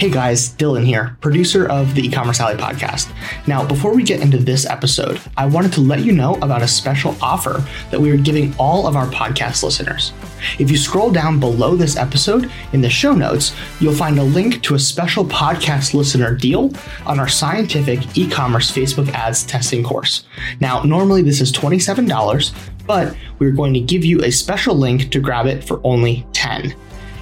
Hey guys, Dylan here, producer of the E-commerce Alley podcast. Now, before we get into this episode, I wanted to let you know about a special offer that we are giving all of our podcast listeners. If you scroll down below this episode in the show notes, you'll find a link to a special podcast listener deal on our scientific e-commerce Facebook ads testing course. Now, normally this is $27, but we're going to give you a special link to grab it for only 10.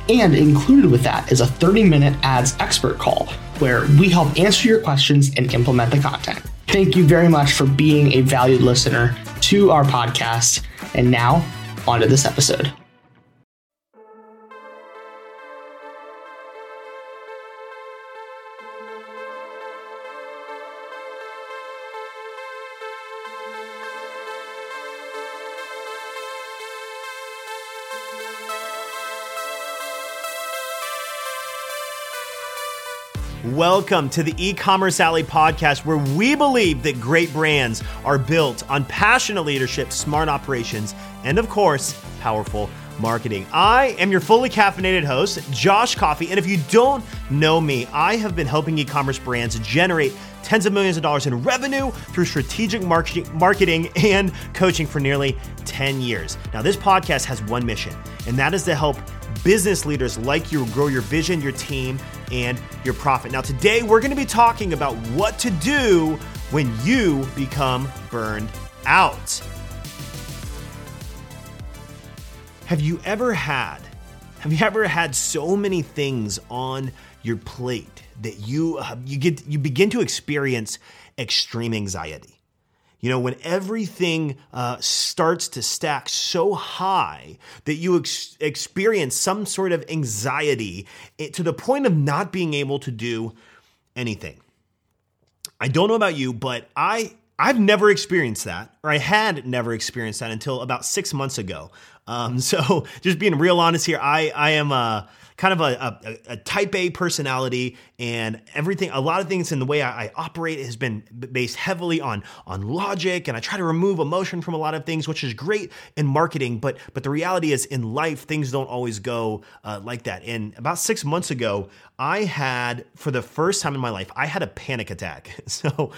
And included with that is a 30 minute ads expert call where we help answer your questions and implement the content. Thank you very much for being a valued listener to our podcast. And now, on to this episode. Welcome to the e-commerce alley podcast where we believe that great brands are built on passionate leadership, smart operations, and of course, powerful marketing. I am your fully caffeinated host, Josh Coffy, and if you don't know me, I have been helping e-commerce brands generate tens of millions of dollars in revenue through strategic marketing and coaching for nearly 10 years. Now, this podcast has one mission, and that is to help business leaders like you grow your vision, your team, and your profit. Now, today we're going to be talking about what to do when you become burned out. Have you ever had have you ever had so many things on your plate that you uh, you get you begin to experience extreme anxiety? You know, when everything uh, starts to stack so high that you ex- experience some sort of anxiety it, to the point of not being able to do anything. I don't know about you, but I I've never experienced that, or I had never experienced that until about six months ago. Um, so just being real honest here, I I am uh, kind of a, a, a, type A personality, and everything, a lot of things in the way I, I, operate has been based heavily on on logic, and I try to remove emotion from a lot of things, which is great in marketing. But but the reality is, in life, things don't always go uh, like that. And about six months ago, I had, for the first time in my life, I had a panic attack. So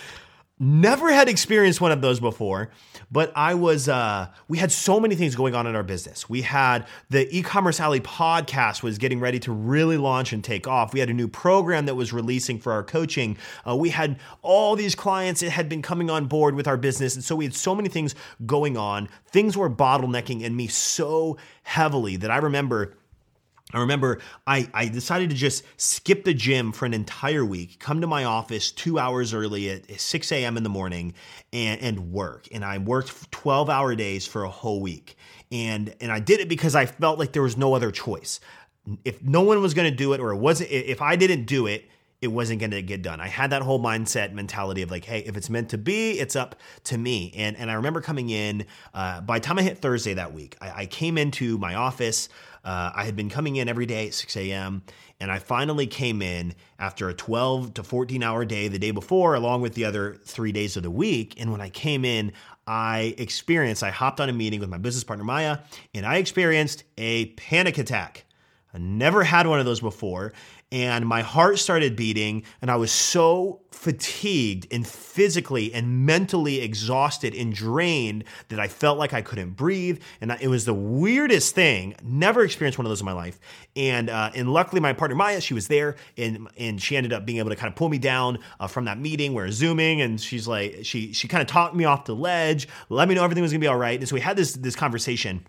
Never had experienced one of those before, but I was, uh, we had so many things going on in our business. We had the e-commerce alley podcast was getting ready to really launch and take off. We had a new program that was releasing for our coaching. Uh, we had all these clients that had been coming on board with our business. And so we had so many things going on. Things were bottlenecking in me so heavily that I remember I remember I, I decided to just skip the gym for an entire week, come to my office two hours early at 6 a.m. in the morning and, and work. And I worked 12 hour days for a whole week. And, and I did it because I felt like there was no other choice. If no one was going to do it, or it wasn't, if I didn't do it, it wasn't going to get done. I had that whole mindset mentality of like, hey, if it's meant to be, it's up to me. And and I remember coming in. Uh, by the time I hit Thursday that week, I, I came into my office. Uh, I had been coming in every day at 6 a.m. And I finally came in after a 12 to 14 hour day the day before, along with the other three days of the week. And when I came in, I experienced, I hopped on a meeting with my business partner, Maya, and I experienced a panic attack. I never had one of those before and my heart started beating and i was so fatigued and physically and mentally exhausted and drained that i felt like i couldn't breathe. And it was the weirdest thing never experienced one of those in my life. And uh, and luckily my partner maya she was there and and she ended up being able to kind of pull me down uh, from that meeting. We we're zooming and she's like she she kind of talked me off the ledge let me know everything was gonna be all right. And so we had this this conversation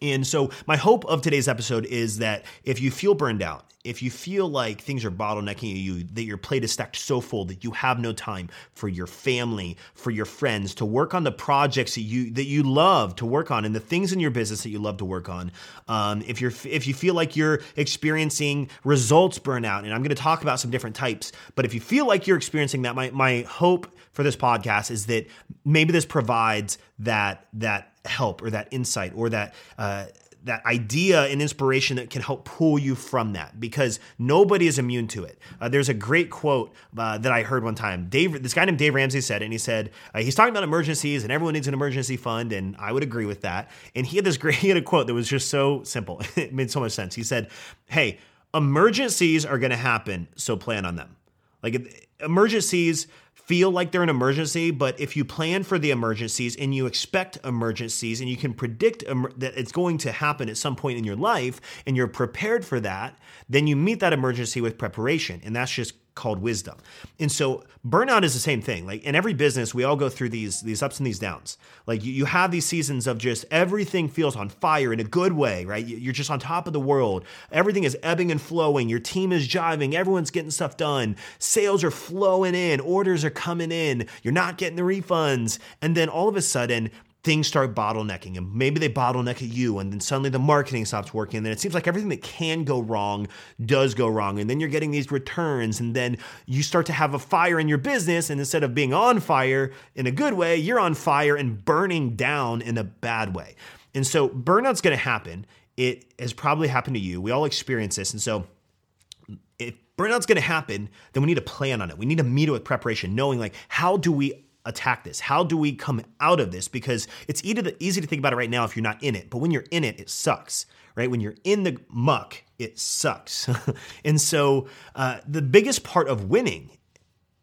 and so, my hope of today's episode is that if you feel burned out, if you feel like things are bottlenecking you, that your plate is stacked so full that you have no time for your family, for your friends, to work on the projects that you that you love to work on, and the things in your business that you love to work on, um, if you're if you feel like you're experiencing results burnout, and I'm going to talk about some different types, but if you feel like you're experiencing that, my my hope for this podcast is that maybe this provides that that help or that insight or that uh, that idea and inspiration that can help pull you from that because nobody is immune to it. Uh, there's a great quote uh, that I heard one time. Dave, this guy named Dave Ramsey said, and he said uh, he's talking about emergencies and everyone needs an emergency fund, and I would agree with that. And he had this great he had a quote that was just so simple. it made so much sense. He said, "Hey." emergencies are going to happen, so plan on them. Like emergencies feel like they're an emergency, but if you plan for the emergencies and you expect emergencies and you can predict em- that it's going to happen at some point in your life and you're prepared for that, then you meet that emergency with preparation. And that's just called wisdom. And so burnout is the same thing. Like in every business, we all go through these these ups and these downs. Like you, you have these seasons of just everything feels on fire in a good way, right? You're just on top of the world. Everything is ebbing and flowing. Your team is jiving. Everyone's getting stuff done. Sales are flowing in. Orders are coming in. You're not getting the refunds. And then all of a sudden, things start bottlenecking and maybe they bottleneck at you and then suddenly the marketing stops working and then it seems like everything that can go wrong does go wrong and then you're getting these returns and then you start to have a fire in your business and instead of being on fire in a good way you're on fire and burning down in a bad way. And so burnout's going to happen. It has probably happened to you. We all experience this and so if burnout's going to happen then we need to plan on it. We need to meet it with preparation knowing like how do we attack this? How do we come out of this? Because it's easy to, think about it right now if you're not in it, but when you're in it, it sucks, right? When you're in the muck, it sucks. and so uh, the biggest part of winning,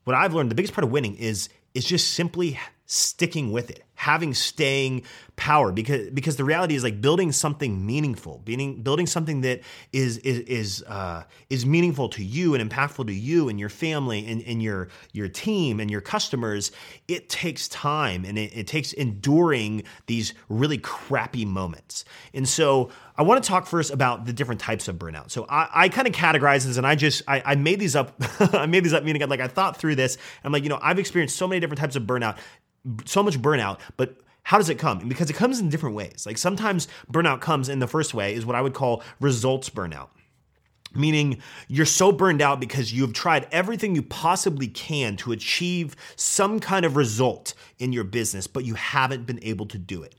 what I've learned, the biggest part of winning is is just simply sticking with it, having staying power because because the reality is like building something meaningful, building building something that is is is uh, is meaningful to you and impactful to you and your family and, and your your team and your customers. It takes time and it, it takes enduring these really crappy moments. And so I want to talk first about the different types of burnout. So I, I kind of categorize this and I just I, I made these up. I made these up meaning like I thought through this. I'm like, you know, I've experienced so many different types of burnout so much burnout, but how does it come? Because it comes in different ways. Like sometimes burnout comes in the first way is what I would call results burnout. Meaning you're so burned out because you've tried everything you possibly can to achieve some kind of result in your business, but you haven't been able to do it.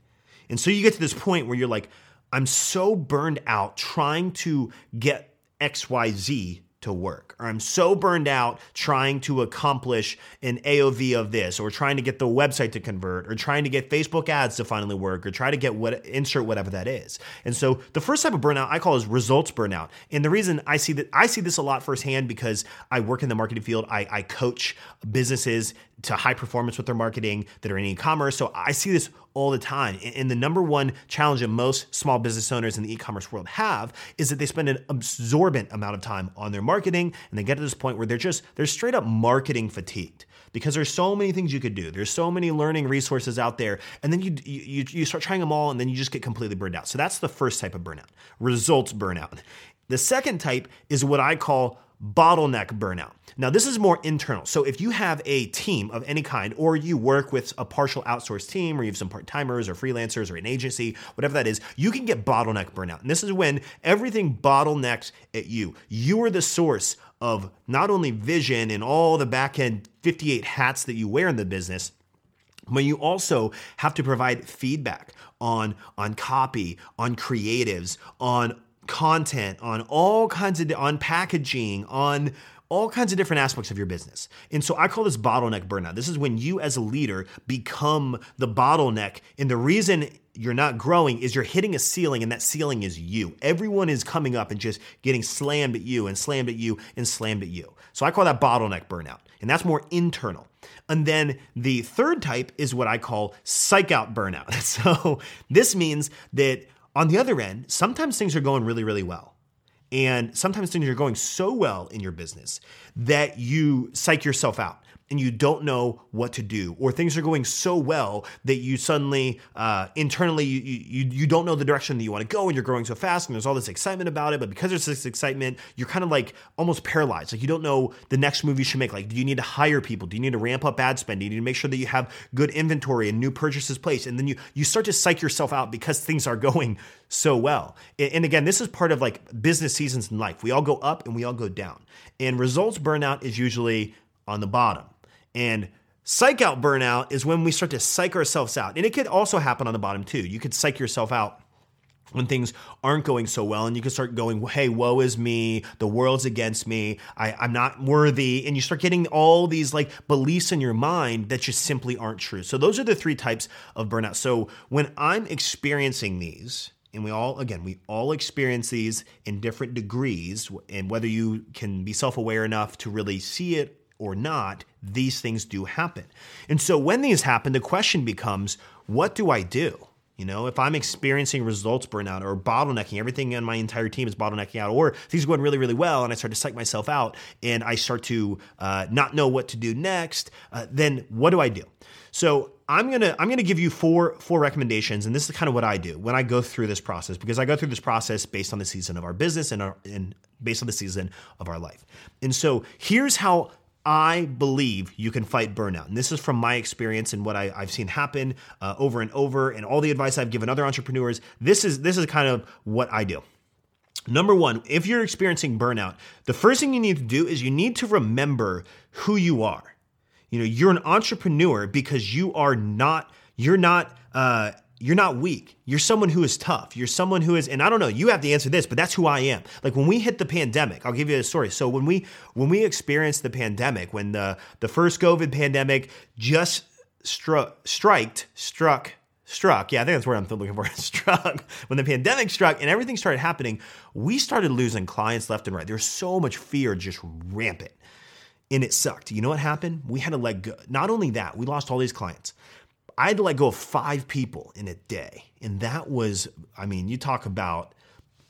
And so you get to this point where you're like, I'm so burned out trying to get XYZ to work, or I'm so burned out trying to accomplish an AOV of this, or trying to get the website to convert, or trying to get Facebook ads to finally work, or try to get what insert whatever that is. And so the first type of burnout I call is results burnout. And the reason I see that I see this a lot firsthand because I work in the marketing field. I, I coach businesses to high performance with their marketing that are in e-commerce. So I see this all the time. And the number one challenge that most small business owners in the e-commerce world have is that they spend an absorbent amount of time on their marketing and they get to this point where they're just they're straight up marketing fatigued because there's so many things you could do. There's so many learning resources out there and then you you you start trying them all and then you just get completely burned out. So that's the first type of burnout. Results burnout. The second type is what I call bottleneck burnout. Now, this is more internal. So, if you have a team of any kind, or you work with a partial outsourced team, or you have some part timers or freelancers or an agency, whatever that is, you can get bottleneck burnout. And this is when everything bottlenecks at you. You are the source of not only vision and all the back end 58 hats that you wear in the business, but you also have to provide feedback on on copy, on creatives, on content, on all kinds of on packaging, on all kinds of different aspects of your business. And so I call this bottleneck burnout. This is when you as a leader become the bottleneck. And the reason you're not growing is you're hitting a ceiling and that ceiling is you. Everyone is coming up and just getting slammed at you and slammed at you and slammed at you. So I call that bottleneck burnout. And that's more internal. And then the third type is what I call psych out burnout. So this means that on the other end, sometimes things are going really, really well. And sometimes things are going so well in your business that you psych yourself out and you don't know what to do, or things are going so well that you suddenly uh, internally you, you you don't know the direction that you want to go, and you're growing so fast, and there's all this excitement about it. But because there's this excitement, you're kind of like almost paralyzed. Like you don't know the next move you should make. Like, do you need to hire people? Do you need to ramp up ad spend? Do you need to make sure that you have good inventory and new purchases placed? And then you you start to psych yourself out because things are going so well. And again, this is part of like business seasons in life. We all go up and we all go down. And results burnout is usually on the bottom. And psych out burnout is when we start to psych ourselves out. And it could also happen on the bottom too. You could psych yourself out when things aren't going so well and you can start going hey woe is me. The world's against me. I, i'm not worthy. And you start getting all these like beliefs in your mind that just simply aren't true. So those are the three types of burnout. So when i'm experiencing these and we all again we all experience these in different degrees and whether you can be self-aware enough to really see it or not these things do happen and so when these happen the question becomes what do i do you know, if I'm experiencing results burnout or bottlenecking, everything on my entire team is bottlenecking out, or things are going really, really well, and I start to psych myself out and I start to uh, not know what to do next, uh, then what do I do? So I'm gonna I'm gonna give you four four recommendations, and this is kind of what I do when I go through this process because I go through this process based on the season of our business and our and based on the season of our life. And so here's how I believe you can fight burnout. And this is from my experience and what I, have seen happen uh, over and over, and all the advice I've given other entrepreneurs. This is this is kind of what I do. Number one, if you're experiencing burnout, the first thing you need to do is you need to remember who you are. You know, you're an entrepreneur because you are not. You're not. Uh, you're not weak. You're someone who is tough. You're someone who is, and I don't know, you have to answer this, but that's who I am. Like when we hit the pandemic, I'll give you a story. So when we when we experienced the pandemic, when the the first COVID pandemic just struck striked, struck, struck, yeah, I think that's where I'm looking for. struck. When the pandemic struck and everything started happening, we started losing clients left and right. There's so much fear just rampant. And it sucked. You know what happened? We had to let go. Not only that, we lost all these clients I had to let go of five people in a day. And that was, I mean, you talk about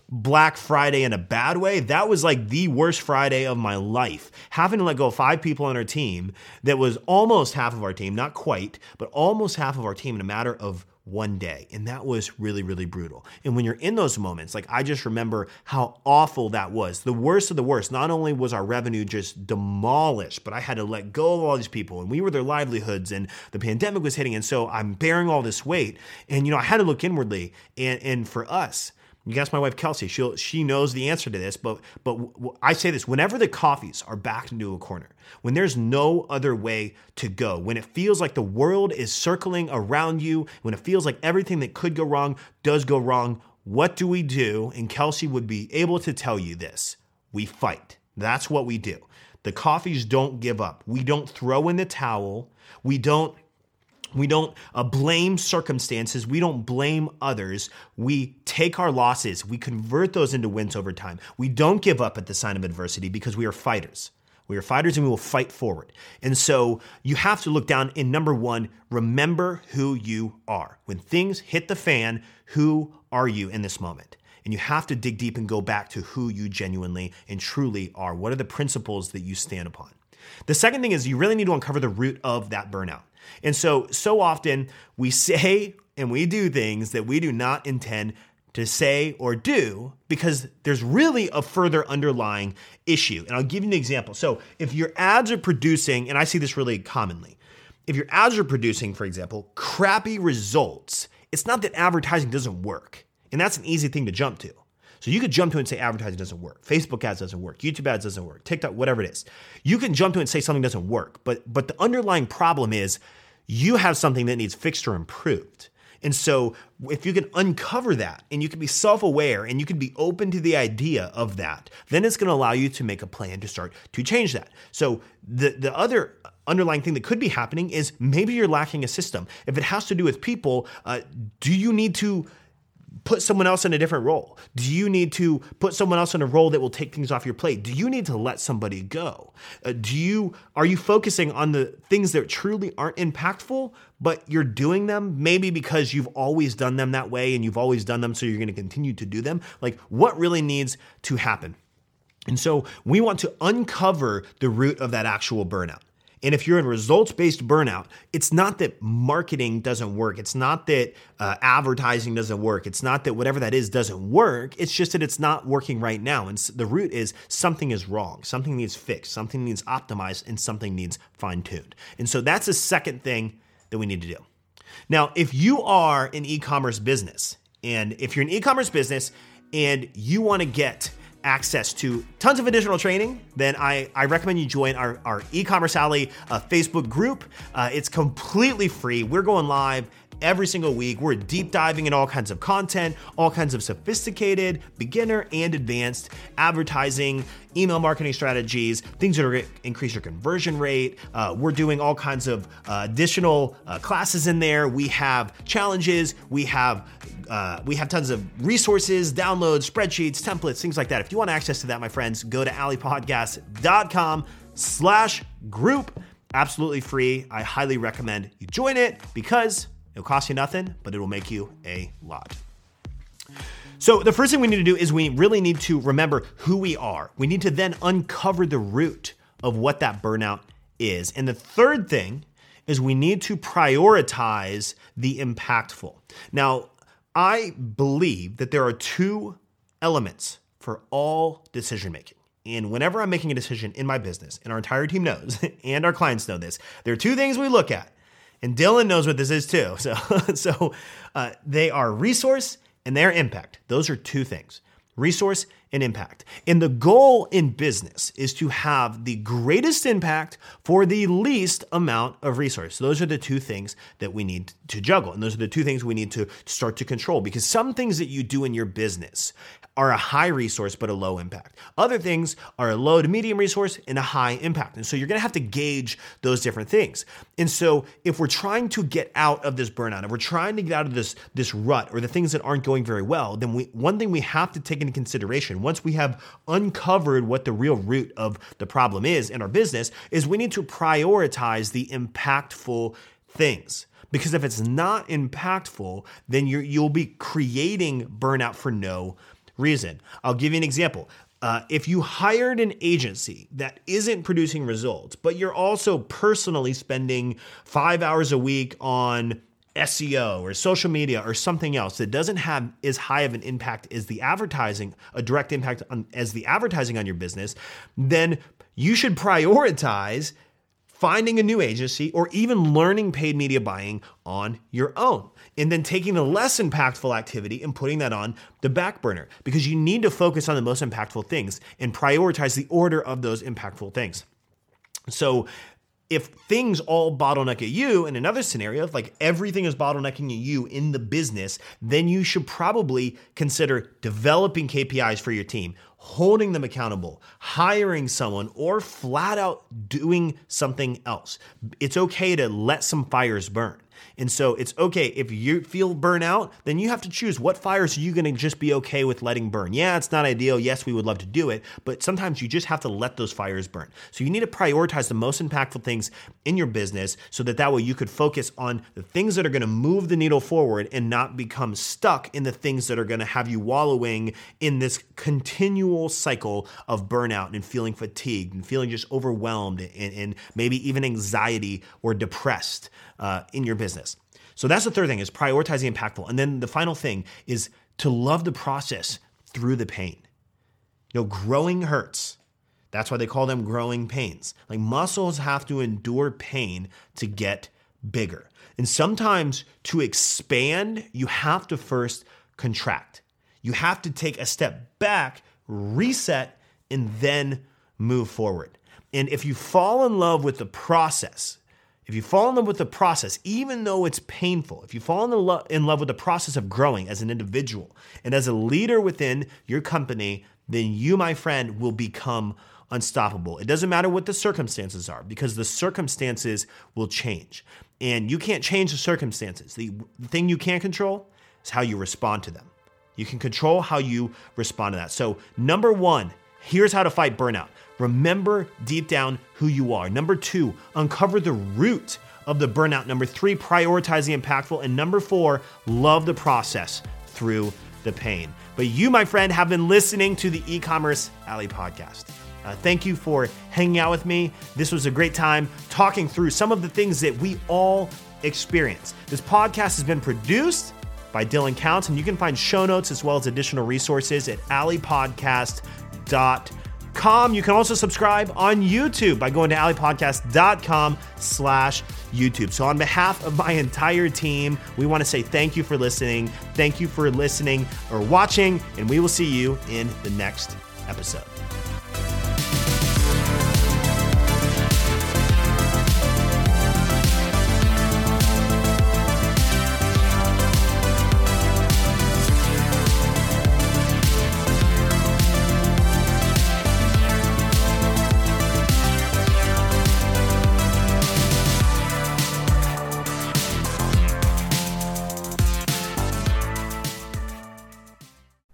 Black Friday in a bad way. That was like the worst Friday of my life. Having to let go of five people on our team that was almost half of our team, not quite, but almost half of our team in a matter of one day. And that was really, really brutal. And when you're in those moments, like I just remember how awful that was. The worst of the worst. Not only was our revenue just demolished, but I had to let go of all these people and we were their livelihoods and the pandemic was hitting. And so I'm bearing all this weight. And, you know, I had to look inwardly. And, and for us, you can ask my wife Kelsey. She she knows the answer to this. But but I say this: whenever the Coffys are backed into a corner, when there's no other way to go, when it feels like the world is circling around you, when it feels like everything that could go wrong does go wrong, what do we do? And Kelsey would be able to tell you this: we fight. That's what we do. The Coffys don't give up. We don't throw in the towel. We don't we don't uh, blame circumstances. We don't blame others. We take our losses. We convert those into wins over time. We don't give up at the sign of adversity because we are fighters. We are fighters and we will fight forward. And so you have to look down in number one, remember who you are. When things hit the fan, who are you in this moment? And you have to dig deep and go back to who you genuinely and truly are. What are the principles that you stand upon? The second thing is you really need to uncover the root of that burnout. And so, so often we say and we do things that we do not intend to say or do because there's really a further underlying issue. And I'll give you an example. So, if your ads are producing, and I see this really commonly, if your ads are producing, for example, crappy results, it's not that advertising doesn't work. And that's an easy thing to jump to. So you could jump to it and say advertising doesn't work, Facebook ads doesn't work, YouTube ads doesn't work, TikTok, whatever it is. You can jump to it and say something doesn't work, but but the underlying problem is you have something that needs fixed or improved. And so, if you can uncover that and you can be self aware and you can be open to the idea of that, then it's going to allow you to make a plan to start to change that. So, the, the other underlying thing that could be happening is maybe you're lacking a system. If it has to do with people, uh, do you need to put someone else in a different role? Do you need to put someone else in a role that will take things off your plate? Do you need to let somebody go? Uh, do you are you focusing on the things that truly aren't impactful, but you're doing them maybe because you've always done them that way and you've always done them so you're going to continue to do them? Like what really needs to happen? And so we want to uncover the root of that actual burnout. And if you're in results based burnout, it's not that marketing doesn't work. It's not that uh, advertising doesn't work. It's not that whatever that is doesn't work. It's just that it's not working right now. And the root is something is wrong. Something needs fixed. Something needs optimized and something needs fine tuned. And so that's the second thing that we need to do. Now, if you are an e commerce business, and if you're an e commerce business and you want to get access to tons of additional training, then I, I recommend you join our, our e-commerce alley uh, Facebook group. Uh, it's completely free. We're going live every single week. We're deep diving in all kinds of content, all kinds of sophisticated, beginner, and advanced advertising, email marketing strategies, things that are increase your conversion rate. Uh, we're doing all kinds of uh, additional uh, classes in there. We have challenges. We have uh, we have tons of resources, downloads, spreadsheets, templates, things like that. If you want access to that, my friends, go to alleypodcast.com slash group. Absolutely free. I highly recommend you join it because It'll cost you nothing, but it will make you a lot. So, the first thing we need to do is we really need to remember who we are. We need to then uncover the root of what that burnout is. And the third thing is we need to prioritize the impactful. Now, I believe that there are two elements for all decision making. And whenever I'm making a decision in my business, and our entire team knows, and our clients know this, there are two things we look at and Dylan knows what this is too. So, so uh, they are resource and their impact. Those are two things resource and impact. And the goal in business is to have the greatest impact for the least amount of resource. Those are the two things that we need to juggle. And those are the two things we need to start to control because some things that you do in your business are a high resource but a low impact. Other things are a low to medium resource and a high impact. And so you're going to have to gauge those different things. And so if we're trying to get out of this burnout, if we're trying to get out of this this rut or the things that aren't going very well, then we one thing we have to take into consideration once we have uncovered what the real root of the problem is in our business is we need to prioritize the impactful things. Because if it's not impactful, then you will be creating burnout for no reason. I'll give you an example. Uh, if you hired an agency that isn't producing results, but you're also personally spending five hours a week on SEO or social media or something else that doesn't have as high of an impact as the advertising, a direct impact on, as the advertising on your business, then you should prioritize finding a new agency or even learning paid media buying on your own and then taking the less impactful activity and putting that on the back burner because you need to focus on the most impactful things and prioritize the order of those impactful things. So, if things all bottleneck at you in another scenario, like everything is bottlenecking at you in the business, then you should probably consider developing KPIs for your team, holding them accountable, hiring someone, or flat out doing something else. It's okay to let some fires burn. And so it's okay if you feel burnout, then you have to choose what fires are you going to just be okay with letting burn. Yeah, it's not ideal. Yes, we would love to do it, but sometimes you just have to let those fires burn. So you need to prioritize the most impactful things in your business so that that way you could focus on the things that are going to move the needle forward and not become stuck in the things that are going to have you wallowing in this continual cycle of burnout and feeling fatigued and feeling just overwhelmed and, and maybe even anxiety or depressed uh, in your business. So that's the third thing is prioritizing impactful. And then the final thing is to love the process through the pain. You know, growing hurts. That's why they call them growing pains. Like muscles have to endure pain to get bigger. And sometimes to expand, you have to first contract. You have to take a step back, reset, and then move forward. And if you fall in love with the process, if you fall in love with the process, even though it's painful, if you fall in, lo- in love with the process of growing as an individual and as a leader within your company, then you, my friend, will become unstoppable. It doesn't matter what the circumstances are because the circumstances will change. And you can't change the circumstances. The thing you can't control is how you respond to them. You can control how you respond to that. So, number one, here's how to fight burnout Remember deep down who you are. Number two, uncover the root of the burnout. Number three, prioritize the impactful. And number four, love the process through the pain. But you, my friend, have been listening to the e commerce alley podcast. Uh, thank you for hanging out with me. This was a great time talking through some of the things that we all experience. This podcast has been produced by Dylan Counts, and you can find show notes as well as additional resources at alleypodcast.com com. You can also subscribe on YouTube by going to alleypodcast.com slash YouTube. So on behalf of my entire team, we want to say thank you for listening. Thank you for listening or watching, and we will see you in the next episode.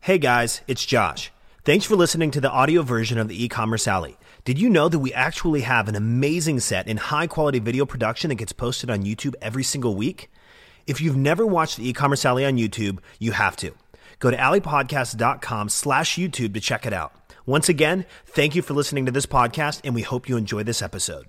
Hey guys, it's Josh. Thanks for listening to the audio version of the e-commerce alley. Did you know that we actually have an amazing set in high quality video production that gets posted on YouTube every single week? If you've never watched the e-commerce alley on YouTube, you have to. Go to alleypodcast.com slash YouTube to check it out. Once again, thank you for listening to this podcast and we hope you enjoy this episode.